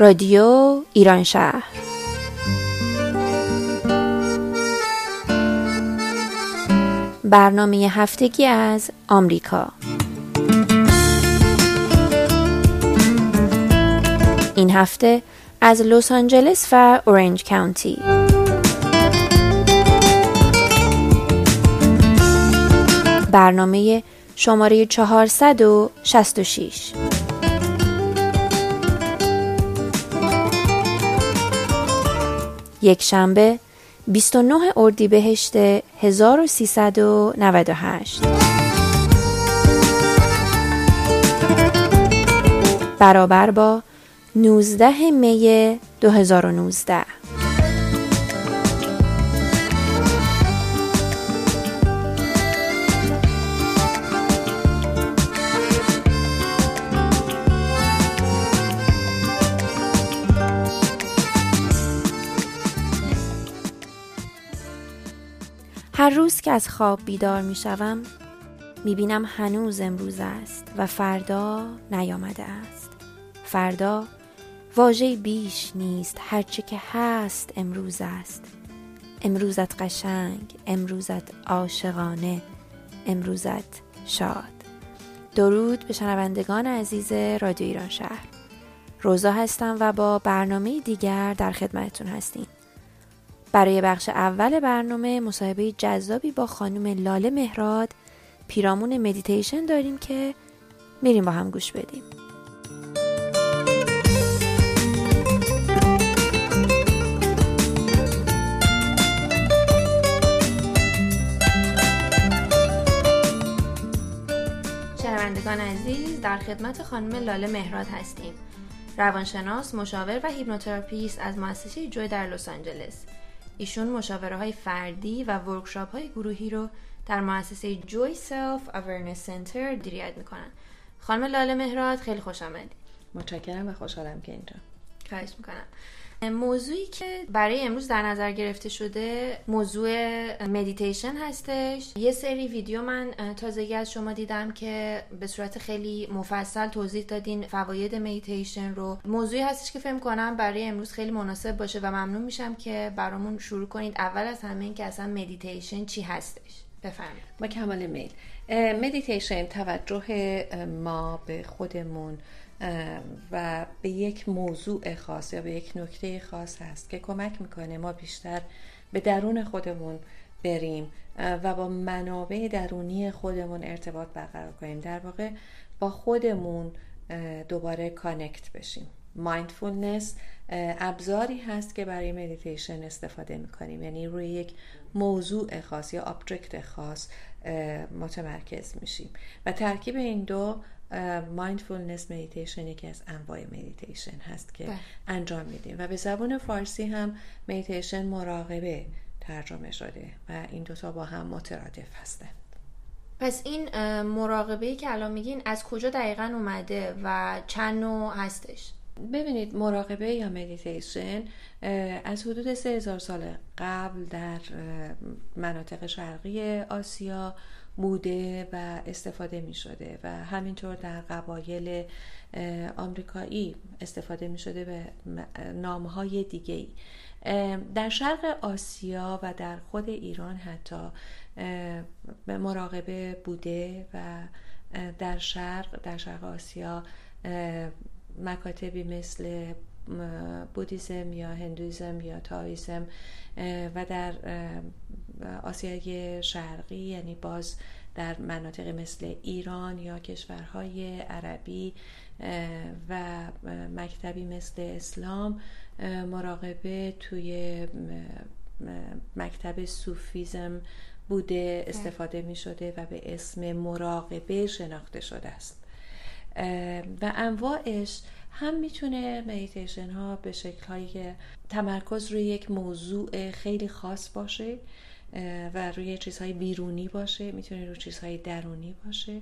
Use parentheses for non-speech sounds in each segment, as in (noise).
رادیو ایران شهر. برنامه هفتگی از آمریکا. این هفته از لس آنجلس و اورنج کانتی برنامه شماره 466 یک شنبه 29 اردیبهشت 1398 برابر با 19 می 2019 هر روز که از خواب بیدار می شوم می بینم هنوز امروز است و فردا نیامده است. فردا واژه بیش نیست هرچه که هست امروز است. امروزت قشنگ امروزت عاشقانه امروزت شاد. درود به شنوندگان عزیز رادیو ایران شهر. روزا هستم و با برنامه دیگر در خدمتتون هستیم. برای بخش اول برنامه مصاحبه جذابی با خانم لاله مهراد. پیرامون مدیتیشن داریم که میریم با هم گوش بدیم. شنوندگان عزیز در خدمت خانم لاله مهراد هستیم. روانشناس مشاور و hypnotherapist از مؤسسه Joy در لس آنجلس. ایشون مشاوره های فردی و workshop های گروهی رو در مؤسسه Joy Self Awareness Center مدیریت می‌کنن. خانم لاله مهراد خیلی خوش آمدید. متشکرم و خوشحالم که اینجا. خواهش می‌کنم. موضوعی که برای امروز در نظر گرفته شده موضوع مدیتیشن هستش. یه سری ویدیو من تازگی از شما دیدم که به صورت خیلی مفصل توضیح دادین فواید مدیتیشن رو. موضوعی هستش که فکر کنم برای امروز خیلی مناسب باشه و ممنون میشم که برامون شروع کنید. اول از همه این که اصلا مدیتیشن چی هستش؟ بفرمایید. با کمال میل. مدیتیشن توجه ما به خودمون و به یک موضوع خاص یا به یک نکته خاص هست که کمک می‌کنه ما بیشتر به درون خودمون بریم و با منابع درونی خودمون ارتباط برقرار کنیم. در واقع با خودمون دوباره connect بشیم. mindfulness ابزاری هست که برای مدیتیشن استفاده می‌کنیم. یعنی روی یک موضوع خاص یا object خاص متمرکز میشیم. و ترکیب این دو mindfulness meditation یکی از انواع مدیتیشن هست که انجام میدیم. و به زبان فارسی هم مدیتیشن مراقبه ترجمه شده و این دوتا با هم مترادف هستند پس این مراقبه که الان میگین از کجا دقیقا اومده و چند نوع هستش؟ ببینید مراقبه یا مدیتیشن از حدود سه هزار سال قبل در مناطق شرقی آسیا بوده و استفاده می شده و همینطور در قبایل آمریکایی استفاده می شده به نامهای دیگه ای. در شرق آسیا و در خود ایران حتی به مراقبه بوده و در شرق در شرق آسیا مکاتبی مثل بودیزم یا هندویزم یا تاویزم و در آسیای شرقی یعنی باز در مناطق مثل ایران یا کشورهای عربی و مکتبی مثل اسلام مراقبه توی مکتب صوفیزم بوده استفاده می شده و به اسم مراقبه شناخته شده است. و انواعش هم می‌تونه مدیتیشن ها به شکل های تمرکز روی یک موضوع خیلی خاص باشه و روی چیزهای بیرونی باشه می‌تونه روی چیزهای درونی باشه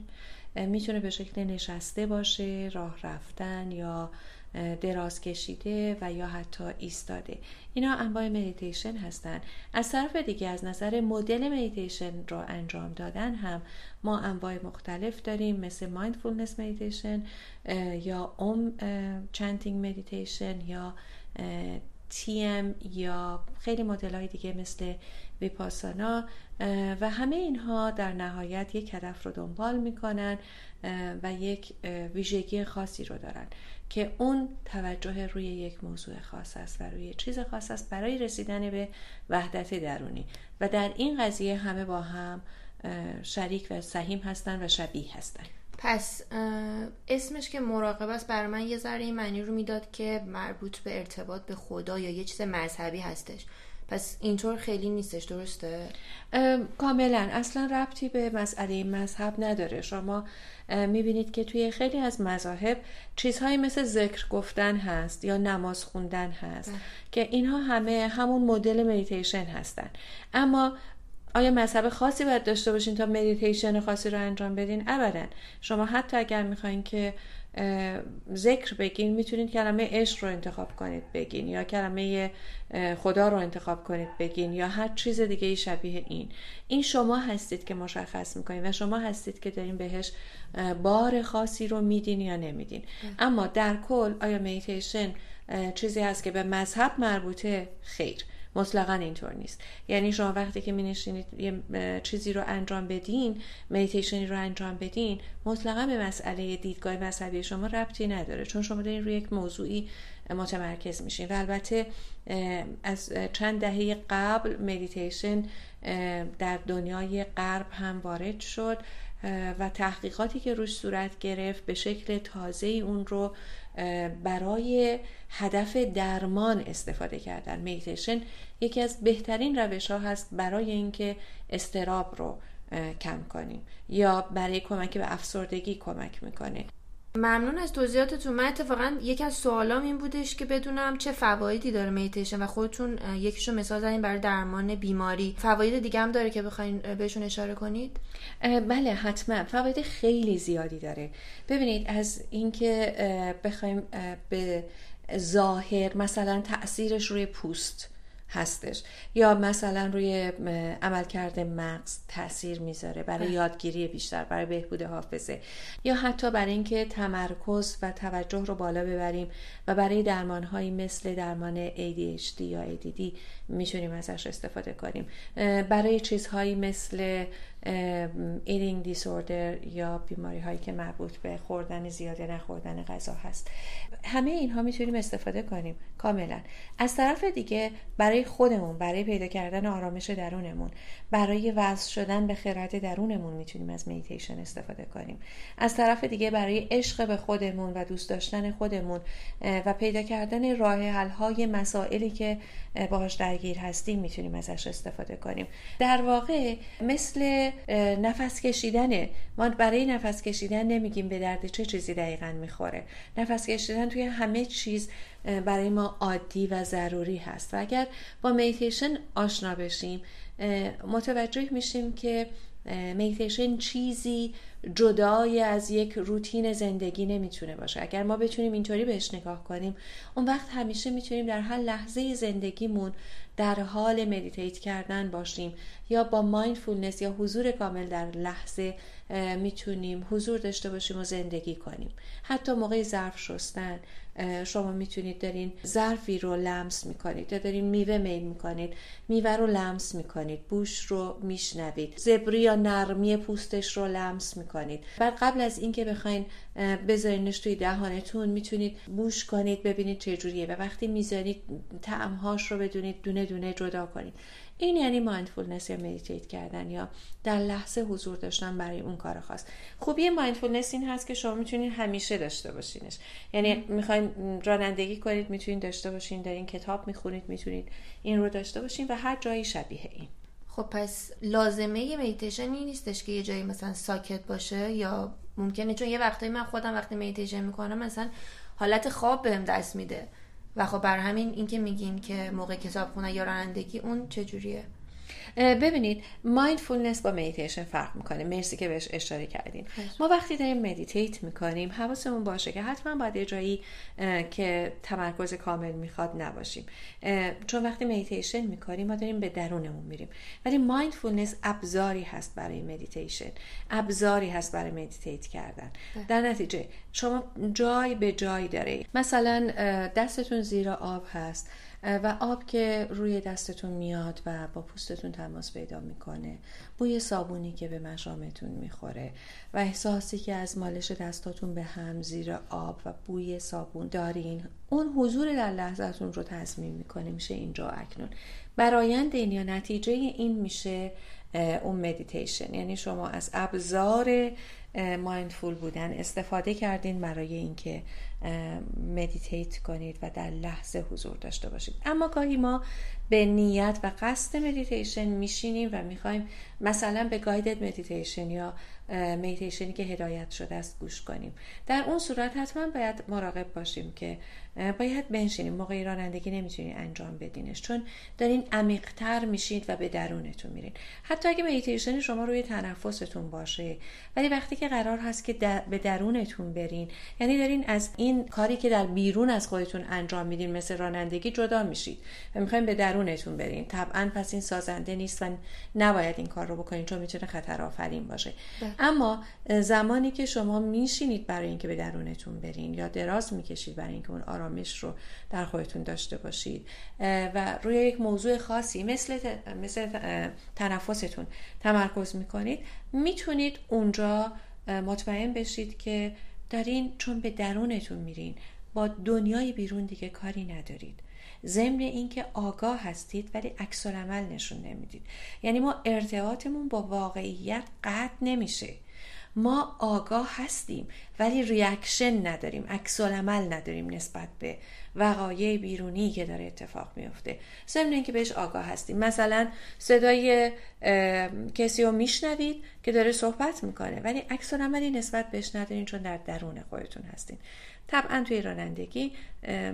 می‌تونه به شکل نشسته باشه راه رفتن یا دراز کشیده و یا حتی ایستاده. اینا انواع مدیتیشن هستن. از طرف دیگه از نظر مدل مدیتیشن را انجام دادن هم ما انواع مختلف داریم مثل mindfulness meditation یا Om chanting meditation یا TM یا خیلی مدل های دیگه مثل ویپاسانا و همه اینها در نهایت یک هدف رو دنبال می‌کنن و یک ویژگی خاصی رو دارن که اون توجه روی یک موضوع خاص است و روی چیز خاص است برای رسیدن به وحدت درونی. و در این قضیه همه با هم شریک و سهیم هستن و شبیه هستن. پس اسمش که مراقبه است برای من یه ذره این معنی رو می‌داد که مربوط به ارتباط به خدا یا یه چیز مذهبی هستش. پس اینطور خیلی نیستش درسته؟ کاملا. اصلا ربطی به مسئله مذهب نداره. شما می‌بینید که توی خیلی از مذاهب چیزهایی مثل ذکر گفتن هست یا نماز خوندن هست بله. که اینها همه همون مدل مدیتیشن هستن. اما آیا مذهب خاصی باید داشته باشین تا مدیتیشن خاصی رو انجام بدین؟ ابدا. شما حتی اگر می‌خواین که ذکر بگین می‌تونید کلمه عشق رو انتخاب کنید بگین یا کلمه خدا رو انتخاب کنید بگین یا هر چیز دیگه شبیه این. این شما هستید که مشخص می‌کنید و شما هستید که دارین بهش بار خاصی رو میدین یا نمیدین. اما در کل آیا مدیتیشن چیزی هست که به مذهب مربوطه؟ خیر. مطلقا اینطور نیست. یعنی شما وقتی که می نشینید یه چیزی رو انجام بدین مدیتیشنی رو انجام بدین مطلقا به مسئله دیدگاه مذهبی شما ربطی نداره چون شما دارین روی یک موضوعی متمرکز میشین. و البته از چند دهه قبل مدیتیشن در دنیای غرب هم وارد شد و تحقیقاتی که روش صورت گرفت به شکل تازه اون رو برای هدف درمان استفاده کردن. میتیشن یکی از بهترین روش ها هست برای اینکه استراب رو کم کنیم یا برای کمک به افسردگی کمک می‌کنه. ممنون از توضیحاتتون. من اتفاقا یکی از سوالام این بودش که بدونم چه فوایدی داره میتیشن و خودتون یکیشو مثال زدین برای درمان بیماری. فواید دیگه هم داره که بخواین بهشون اشاره کنید؟ بله حتما. فواید خیلی زیادی داره. ببینید از اینکه بخوایم به ظاهر مثلا تاثیرش روی پوست هستش. یا مثلا روی عملکرد مغز تاثیر می‌ذاره برای بله. یادگیری بیشتر برای بهبود حافظه. یا حتی برای اینکه تمرکز و توجه رو بالا ببریم و برای درمان هایی مثل درمان ADHD یا ADD می‌تونیم ازش استفاده کنیم. برای چیزهایی مثل ایدینگ دیسوردر یا بیماری هایی که مربوط به خوردن زیاده نخوردن غذا هست. همه اینها می‌تونیم استفاده کنیم کاملا. از طرف دیگه برای خودمون برای پیدا کردن آرامش درونمون برای وضع شدن به خرد درونمون می‌تونیم از میتیشن استفاده کنیم. از طرف دیگه برای عشق به خودمون و دوست داشتن خودمون و پیدا کردن راه حل های مسائلی که باهاش درگیر هستیم می‌تونیم ازش استفاده کنیم. در واقع مثل نفس کشیدنه ما برای نفس کشیدن نمیگیم به درد چه چیزی دقیقا می‌خوره. نفس کشیدن توی همه چیز برای ما عادی و ضروری هست. و اگر با میتیشن آشنا بشیم متوجه میشیم که میتیشن چیزی جدای از یک روتین زندگی نمی‌تونه باشه. اگر ما بتونیم اینطوری بهش نگاه کنیم اون وقت همیشه می‌تونیم در هر لحظه زندگیمون در حال meditate کردن باشیم. یا با mindfulness یا حضور کامل در لحظه می‌تونیم حضور داشته باشیم و زندگی کنیم. حتی موقع ظرف شستن شما می‌تونید دارین ظرفی رو لمس می‌کنید یا دارین میوه میل می‌کنید میوه رو لمس می‌کنید بوش رو میشنوید زبری یا نرمی پوستش رو لمس می‌کنید. بعد قبل از اینکه بخواین بذارینش توی دهانتون می‌تونید بوش کنید ببینید چه جوریه. و وقتی می‌ذارید طعمهاش رو بدونید دونه دونه جدا کنید. این یعنی mindfulness یا meditate کردن یا در لحظه حضور داشتن برای اون کار خاص. خوبی mindfulness این هست که شما می‌تونید همیشه داشته باشینش. یعنی می‌خواین رانندگی کنید می‌تونید داشته باشین دارین کتاب می‌خونید می‌تونید این رو داشته باشین و هر جایی شبیه این. خب پس لازمه مدیتیشن این نیستش که یه جایی مثلا ساکت باشه یا ممکنه چون یه وقتایی من خودم وقتی مدیتیشن می‌کنم مثلا حالت خواب بهم دست میده. و خب بر همین اینکه میگین که موقع کتاب خونه یا رانندگی اون چجوریه؟ ببینید mindfulness با مدیتیشن فرق می‌کنه. مرسی که بهش اشاره کردین. ما وقتی داریم meditate می‌کنیم حواسمون باشه که حتما باید یه جایی که تمرکز کامل می‌خواد نباشیم. چون وقتی مدیتیشن می‌کنیم ما داریم به درونمون میریم. ولی mindfulness ابزاری هست برای مدیتیشن ابزاری هست برای meditate کردن. در نتیجه شما جای به جای داره مثلا دستتون زیر آب هست. و آب که روی دستتون میاد و با پوستتون تماس پیدا می‌کنه بوی صابونی که به مشامتون می‌خوره و احساسی که از مالش دستاتون به هم زیر آب و بوی صابون دارین اون حضور در لحظتون رو تضمین می‌کنه میشه اینجا اکنون. برایند این یا نتیجه این میشه اون مدیتیشن یعنی شما از ابزار mindful بودن استفاده کردین برای اینکه meditate کنید و در لحظه حضور داشته باشید. اما گاهی ما به نیت و قصد مدیتیشن میشینیم و می‌خوایم مثلا به guided meditation یا مدیتیشنی که هدایت شده است گوش کنیم. در اون صورت حتما باید مراقب باشیم که باید بنشینیم. موقع رانندگی نمی‌تونید انجام بدینش چون دارین عمیقتر میشید و به درونتون میرین. حتی اگه مدیتیشن شما روی تنفستون باشه ولی وقتی که قرار هست که به درونتون برین یعنی دارین از این کاری که در بیرون از خودتون انجام میدین مثل رانندگی جدا میشید و می‌خوایم به درونتون برین. طبعا پس این سازنده نیست و نباید این کار رو بکنین چون می‌تونه خطر آفرین باشه. ده. اما زمانی که شما میشینید برای اینکه به درونتون برین یا دراز می‌کشید برای اینکه اون آرامش رو در خودتون داشته باشید و روی یک موضوع خاصی مثل مثل تنفستون تمرکز می‌کنید می‌تونید اونجا مطمئن بشید که دارین چون به درونتون میرین با دنیای بیرون دیگه کاری ندارید. ضمن اینکه آگاه هستید ولی عکس عمل نشون نمی‌دید. یعنی ما ارتباطمون با واقعیت قطع نمیشه. ما آگاه هستیم ولی reaction نداریم عکس‌العمل نداریم نسبت به وقایع بیرونی که داره اتفاق میفته. ضمن اینکه بهش آگاه هستیم. مثلا صدای کسی رو میشنوید که داره صحبت می‌کنه ولی عکس‌العملی نسبت بهش ندارین چون در درون خودتون هستین. طبعا توی رانندگی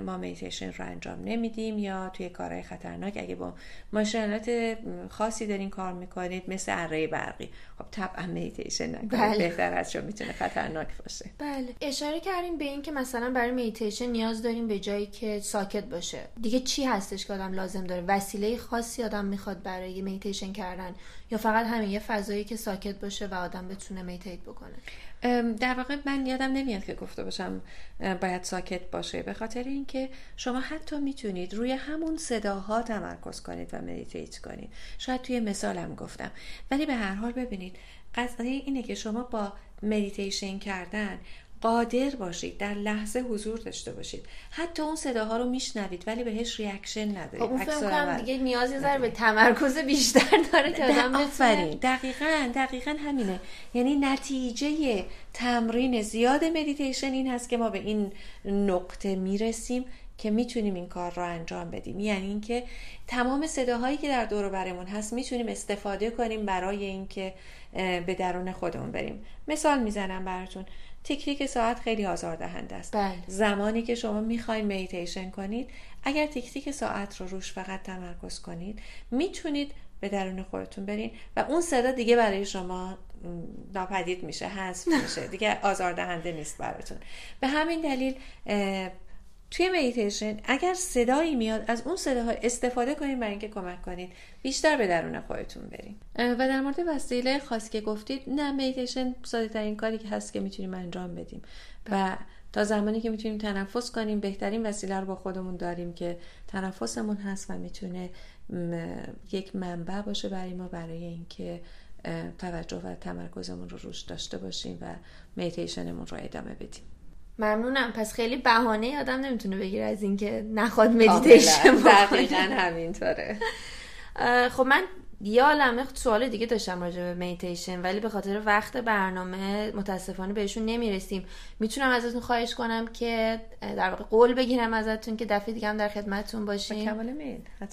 ما مدیتیشن رو انجام نمیدیم یا توی کارهای خطرناک اگه با ماشین‌آلات خاصی دارین کار می‌کنید مثل اره برقی. خب طبعا مدیتیشن نکنید. بله. بهتر از چون می‌تونه خطرناک باشه. بله. اشاره کردیم به این که مثلا برای مدیتیشن نیاز داریم به جایی که ساکت باشه. دیگه چی هستش که آدم لازم داره؟ وسیله خاصی آدم می‌خواد برای مدیتیشن کردن یا فقط همین یه فضایی که ساکت باشه و آدم بتونه meditate بکنه؟ در واقع من یادم نمیاد که گفته باشم باید ساکت باشه. به خاطر اینکه شما حتی می‌تونید روی همون صداها تمرکز کنید و meditate کنید. شاید توی مثالم گفتم. ولی به هر حال ببینید قضیه اینه که شما با مدیتیشن کردن قادر باشید در لحظه حضور داشته باشید. حتی اون صداها رو میشنوید ولی بهش reaction ندارید. خب اون فکر دیگه نیازی داره به تمرکز بیشتر داره که آدم آفرین. دقیقا دقیقا همینه. یعنی نتیجه تمرین زیاد مدیتیشن این هست که ما به این نقطه می‌رسیم که می‌تونیم این کار رو انجام بدیم. یعنی اینکه تمام صداهایی که در دور برمون هست می‌تونیم استفاده کنیم برای اینکه به درون خودمون بریم. مثال می‌زنم براتون. تیک ساعت خیلی آزاردهنده است. بله. زمانی که شما می‌خواین میتیشن کنید اگر تیک تیک ساعت رو روش فقط تمرکز کنید می‌تونید به درون خودتون برین و اون صدا دیگه برای شما ناپدید میشه حذف میشه. دیگه آزاردهنده نیست براتون. به همین دلیل توی مدیتیشن اگر صدایی میاد از اون صداها استفاده کنید برای اینکه کمک کنید بیشتر به درون خودتون برین. و در مورد وسیله خاصی که گفتید نه مدیتیشن ساده ترین کاری که هست که می‌تونیم انجام بدیم. و تا زمانی که می‌تونیم تنفس کنیم بهترین وسیله رو با خودمون داریم که تنفسمون هست و می‌تونه یک منبع باشه برای ما برای اینکه توجه و تمرکزمون رو روش داشته باشیم و مدیتیشنمون رو ادامه بدیم. ممنونم. پس خیلی بهانه آدم نمی‌تونه بگیره از اینکه نخواد مدیتیشن دقیقا همینطوره. خب من یه عالمه سوال دیگه داشتم راجع به مدیتیشن ولی به خاطر وقت برنامه متاسفانه بهشون نمی‌رسیم. می‌تونم ازتون خواهش کنم که در واقع قول بگیرم ازتون که دفعه دیگه هم در خدمتتون باشیم.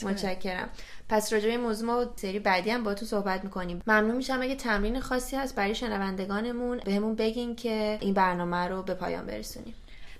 متشکرم. پس راجع به موضوع ما سری بعدی هم با تو صحبت می‌کنیم. ممنون میشم اگه تمرین خاصی هست برای شنوندگانمون بهمون بگین که این برنامه رو به پایان برسونیم.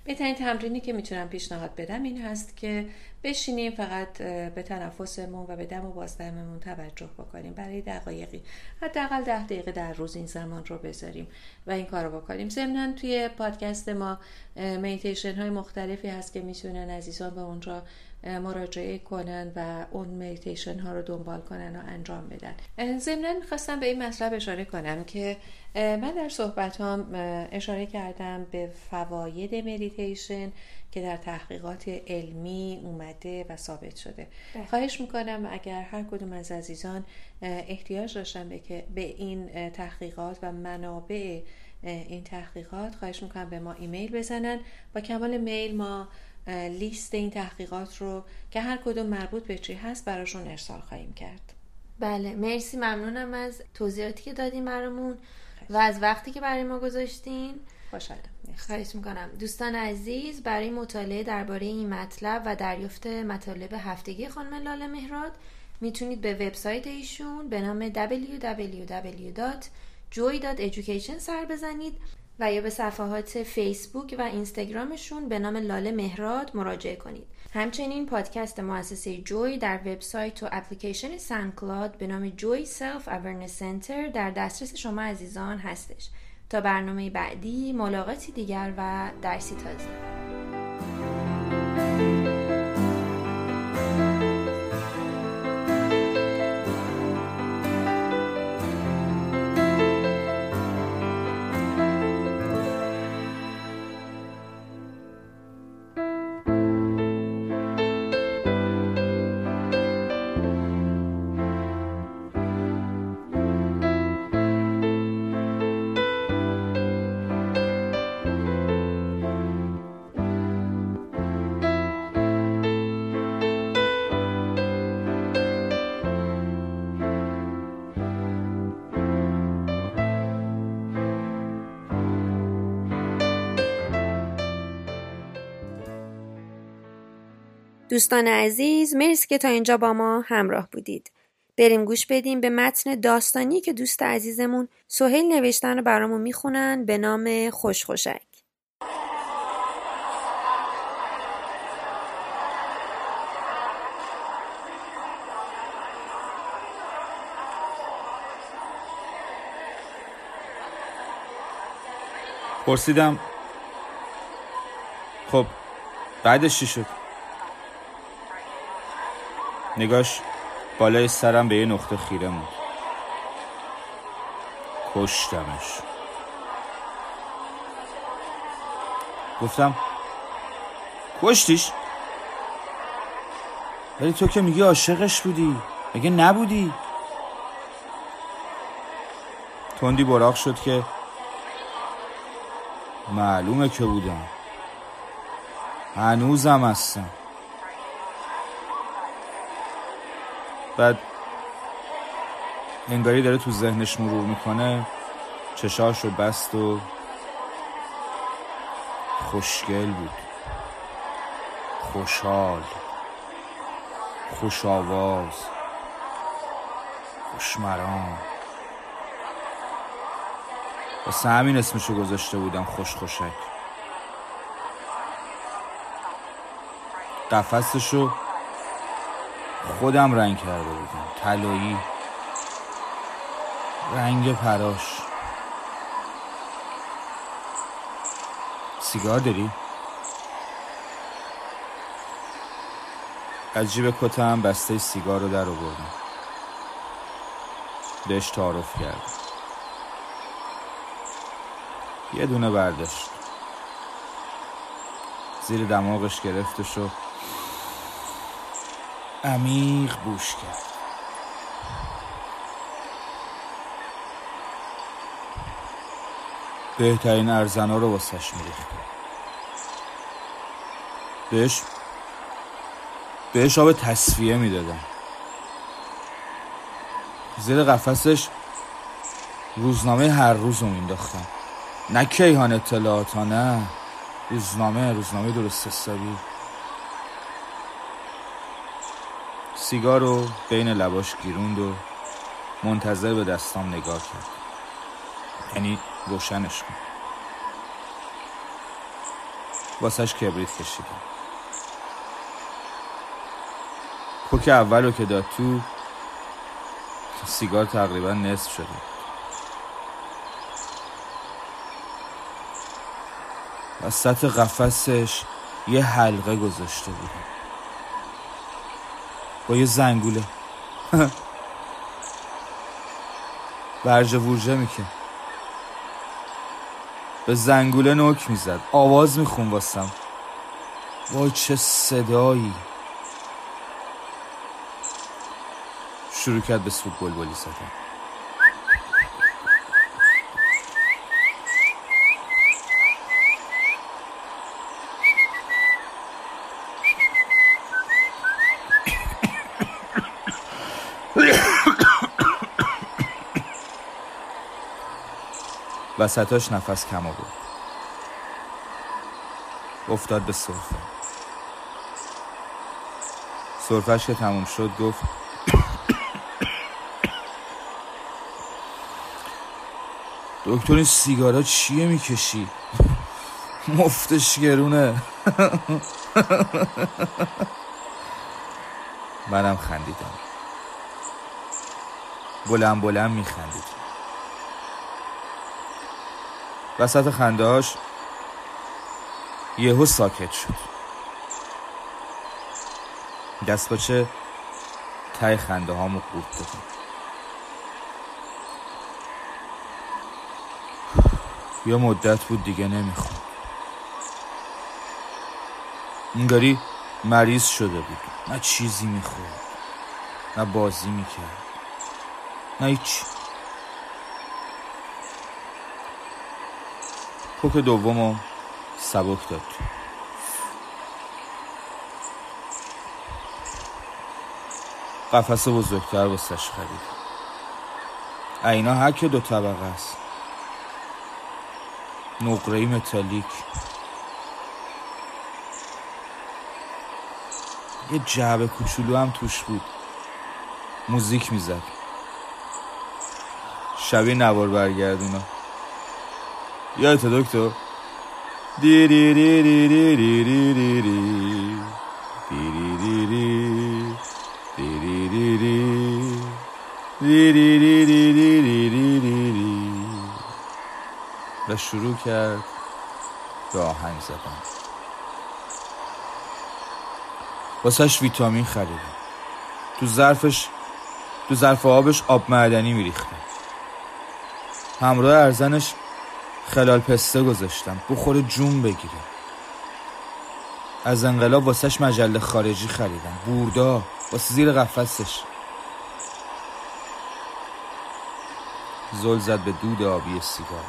بهترین تمرینی که می‌تونم پیشنهاد بدم این هست که بشینیم فقط به تنفسمون و به دم و بازدممون توجه بکنیم برای دقایقی. حداقل ده دقیقه در روز این زمان رو بذاریم و این کار رو بکنیم. ضمنا توی پادکست ما میتیشن های مختلفی هست که می‌تونن عزیزان به اونجا مراجعه کنن و اون میتیشن ها رو دنبال کنن و انجام بدن. ضمنا خواستم به این مطلب اشاره کنم که من در صحبت هم اشاره کردم به فواید مدیتیشن که در تحقیقات علمی اومده و ثابت شده. ده. خواهش می‌کنم اگر هر کدوم از عزیزان احتیاج داشتن به, به این تحقیقات و منابع این تحقیقات خواهش می‌کنم به ما ایمیل بزنن. با کمال میل ما لیست این تحقیقات رو که هر کدوم مربوط به چی هست براشون ارسال خواهیم کرد. بله مرسی ممنونم از توضیحاتی که دادیم برامون. و از وقتی که برای ما گذاشتین خوشحالم. خواهش می‌کنم. دوستان عزیز برای مطالعه درباره این مطلب و دریافت مطالب هفتگی خانم لاله مهراد می‌تونید به وبسایت ایشون به نام www.joy.education سر بزنید و یا به صفحات فیسبوک و اینستاگرامشون به نام لاله مهراد مراجعه کنید. همچنین پادکست مؤسسه Joy در وبسایت و اپلیکیشن SoundCloud به نام Joy Self Awareness Center در دسترس شما عزیزان هستش. تا برنامه بعدی ملاقاتی دیگر و درسی تازه. دوستان عزیز مرسی که تا اینجا با ما همراه بودید. بریم گوش بدیم به متن داستانی که دوست عزیزمون سهیل نوشتن رو برامون می‌خونن به نام خوشخوشک. پرسیدم خب بعدش چی شد نگاش بالای سرم به یه نقطه خیره موند. کشتمش. گفتم کشتیش؟ ولی تو که میگی عاشقش بودی مگه نبودی؟ تندی براق شد که معلومه که بودم. هنوزم هستم. بعد انگاری داره تو ذهنش مرور می‌کنه چشاشو بست و خوشگل بود. خوشحال خوش آواز خوشمران واسه همین اسمشو گذاشته بودم خوش خوشک. قفصشو خودم رنگ کرده بودم. طلایی. رنگ پراش سیگار داری؟ از جیب کتم بسته سیگار رو در آوردم. بهش تعارف کرد یه دونه برداشت. زیر دماغش گرفتش و عمیق بوش کرد. بهترین ارزنا رو واسش میریخت. بهش بهش آب تصفیه می‌دادم زیر قفسش روزنامه هر روز رو مینداختم نه کیهان اطلاعات نه روزنامه روزنامه درست حسابی. سیگار رو بین لباش گیروند و منتظر به دستام نگاه کرد. یعنی روشنش کن. واسش کبریت کشیدم پک اول رو که داد تو سیگار تقریبا نصف شده. وسط قفسش یه حلقه گذاشته بود با یه زنگوله. برجه ورجه میکن. به زنگوله نوک می‌زد. آواز میخون واسم. وای چه صدایی. شروع کرد به سوت بلبلی زدن. وسطاش نفس کم بود افتاد به صرفه صرفش که تموم شد گفت دکتر این سیگارا چیه می‌کشی؟ مفتش گرونه. منم خندیدم. بلند بلند میخندید. وسط خنده هاش یهو ساکت شد. دست باچه تای خنده هامو قورت دادم یه مدت بود دیگه نمی‌خوام انگاری مریض شده بود. نه چیزی می‌خورد. نه بازی می‌کرد. نه هیچ. پک دومو سبک داد. قفس بزرگتر واسش خرید. اینا هر که دو طبقه است. نقره متالیک. یه جعبه کوچولو هم توش بود. موزیک می‌زد. شبیه نوار برگردونا. یادت دکتر دی دی دی دی دی دی دی دی دی دی دی دی دی دی و شروع کرد به آهنگ زدن واسهش ویتامین خریدم تو ظرفش تو ظرف آبش آب معدنی میریختم همراه ارزنش خلال پسته گذاشتم. بخور جون بگیره. از انقلاب واسهش مجله خارجی خریدم. بوردا واسه زیر قفسش. زل زد به دود آبی سیگار.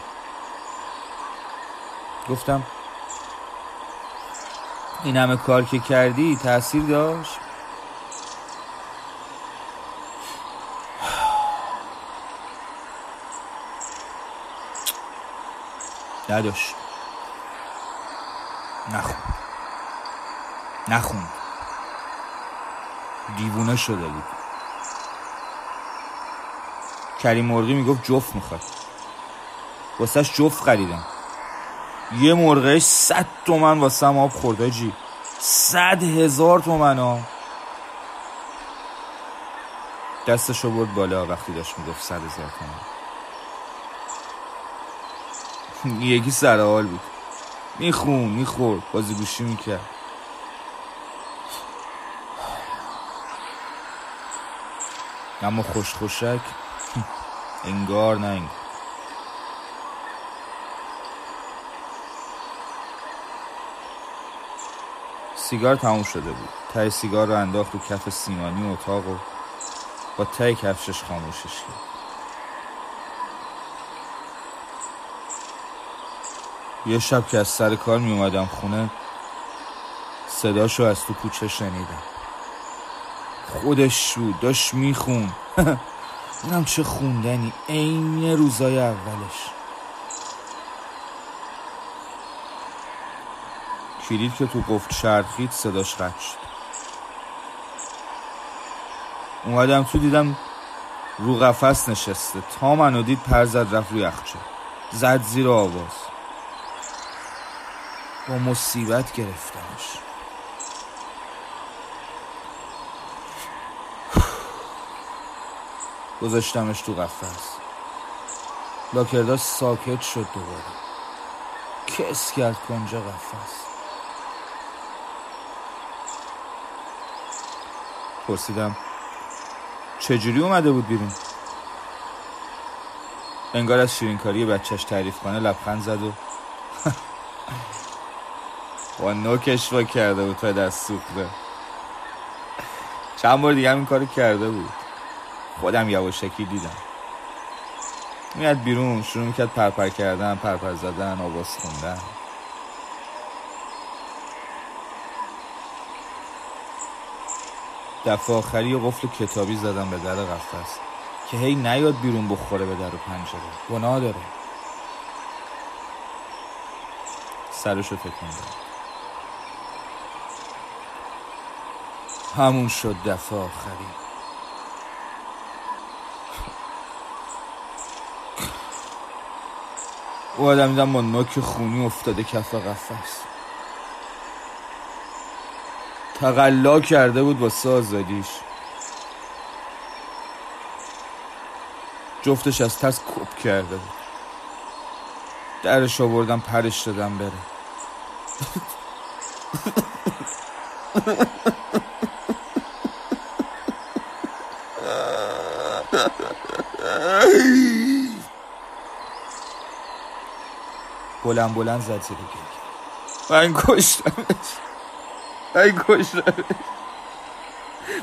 گفتم این همه کار که کردی تاثیر داشت؟ نداشت نخون. نخون. دیوونه شده بود. کریم مرغی می‌گفت جفت می‌خواد. واسهش جفت خریدم. یه مرغش صد تومن واسه آب خورده جی صد هزار تومن ها. دستشو برد بالا وقتی داشت می‌گفت صد هزار تومن. (laughs) یکی سر حال بود. میخون می‌خورد بازی گوشی می‌کرد. اما خوش خوشک (laughs) انگار نه انگار. سیگار تموم شده بود. تای سیگار رو انداخت رو کف سیمانی اتاق و با تای کفشش خاموشش کرد. یه شب که از سر کار می اومدم خونه صداشو از تو کوچه شنیدم. خودش بود داشت میخون. (laughs) اونم چه خوندنی عین روزای اولش. کلید که تو قفل چرخید صداش قطع شد. اومدم تو دیدم رو قفس نشسته. تا منو دید پر زد رفت رو یخچه زد زیر آواز. با مصیبت گرفتمش گذاشتمش تو قفس. لاکرداش ساکت شد دوباره. کس کرد کنجا قفس. پرسیدم چجوری اومده بود بیرون؟ انگار از شیرینکاری بچهش تعریف کنه لبخند زد و (laughs) با نوکش با کرده بود تا دست سوخته. چند بار دیگه هم این کارو کرده بود. خودم یواشکی دیدم. میاد بیرون شروع می‌کرد پرپر کردن پرپر زدن آواز خوندن. دفعه آخری یه قفل کتابی زدم به در قفس که هی نیاد بیرون بخوره به در و پنجره. گناه داره. سرشو تکون داد. همون شد دفعه آخری. او آدم دیدم با نوک خونی افتاده کف قفس تقلا کرده بود واسه آزادیش جفتش از ترس کپ کرده بود. درش آوردم پرش دادم بره. (laughs) بلند بلند زد زیر من کشتمش. من کشتمش.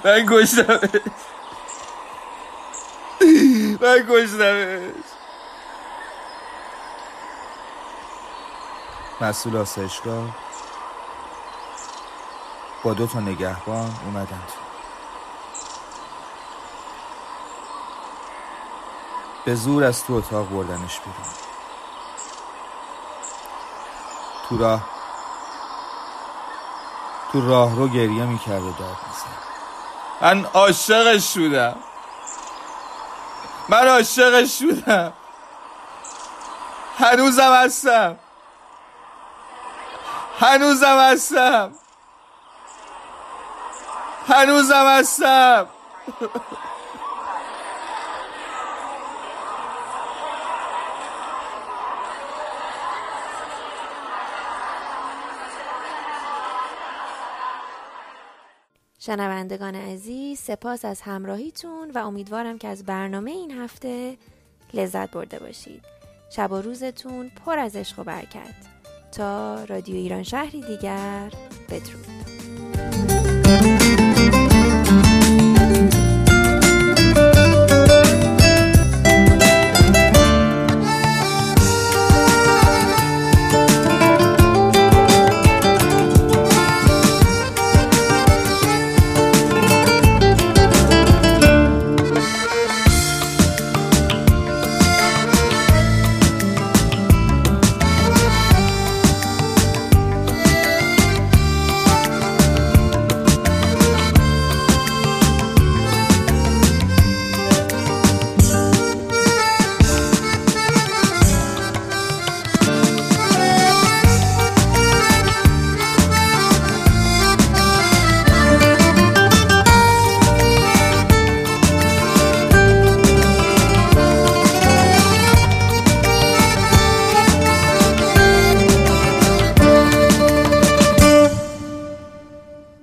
من کشتمش. من کشتمش. مسئول آسایشگاه. با دو تا نگهبان اومدن تو. به زور از تو اتاق بردنش بیرون. تو راه تو راه رو گریه می‌کرد و داد می‌زد. من عاشقش شدم من عاشقش شدم هنوزم هستم. هنوزم هستم. هنوزم هستم. (laughs) شنوندگان عزیز سپاس از همراهیتون و امیدوارم که از برنامه این هفته لذت برده باشید. شب و روزتون پر از عشق و برکت. تا رادیو ایران شهری دیگر بدرود.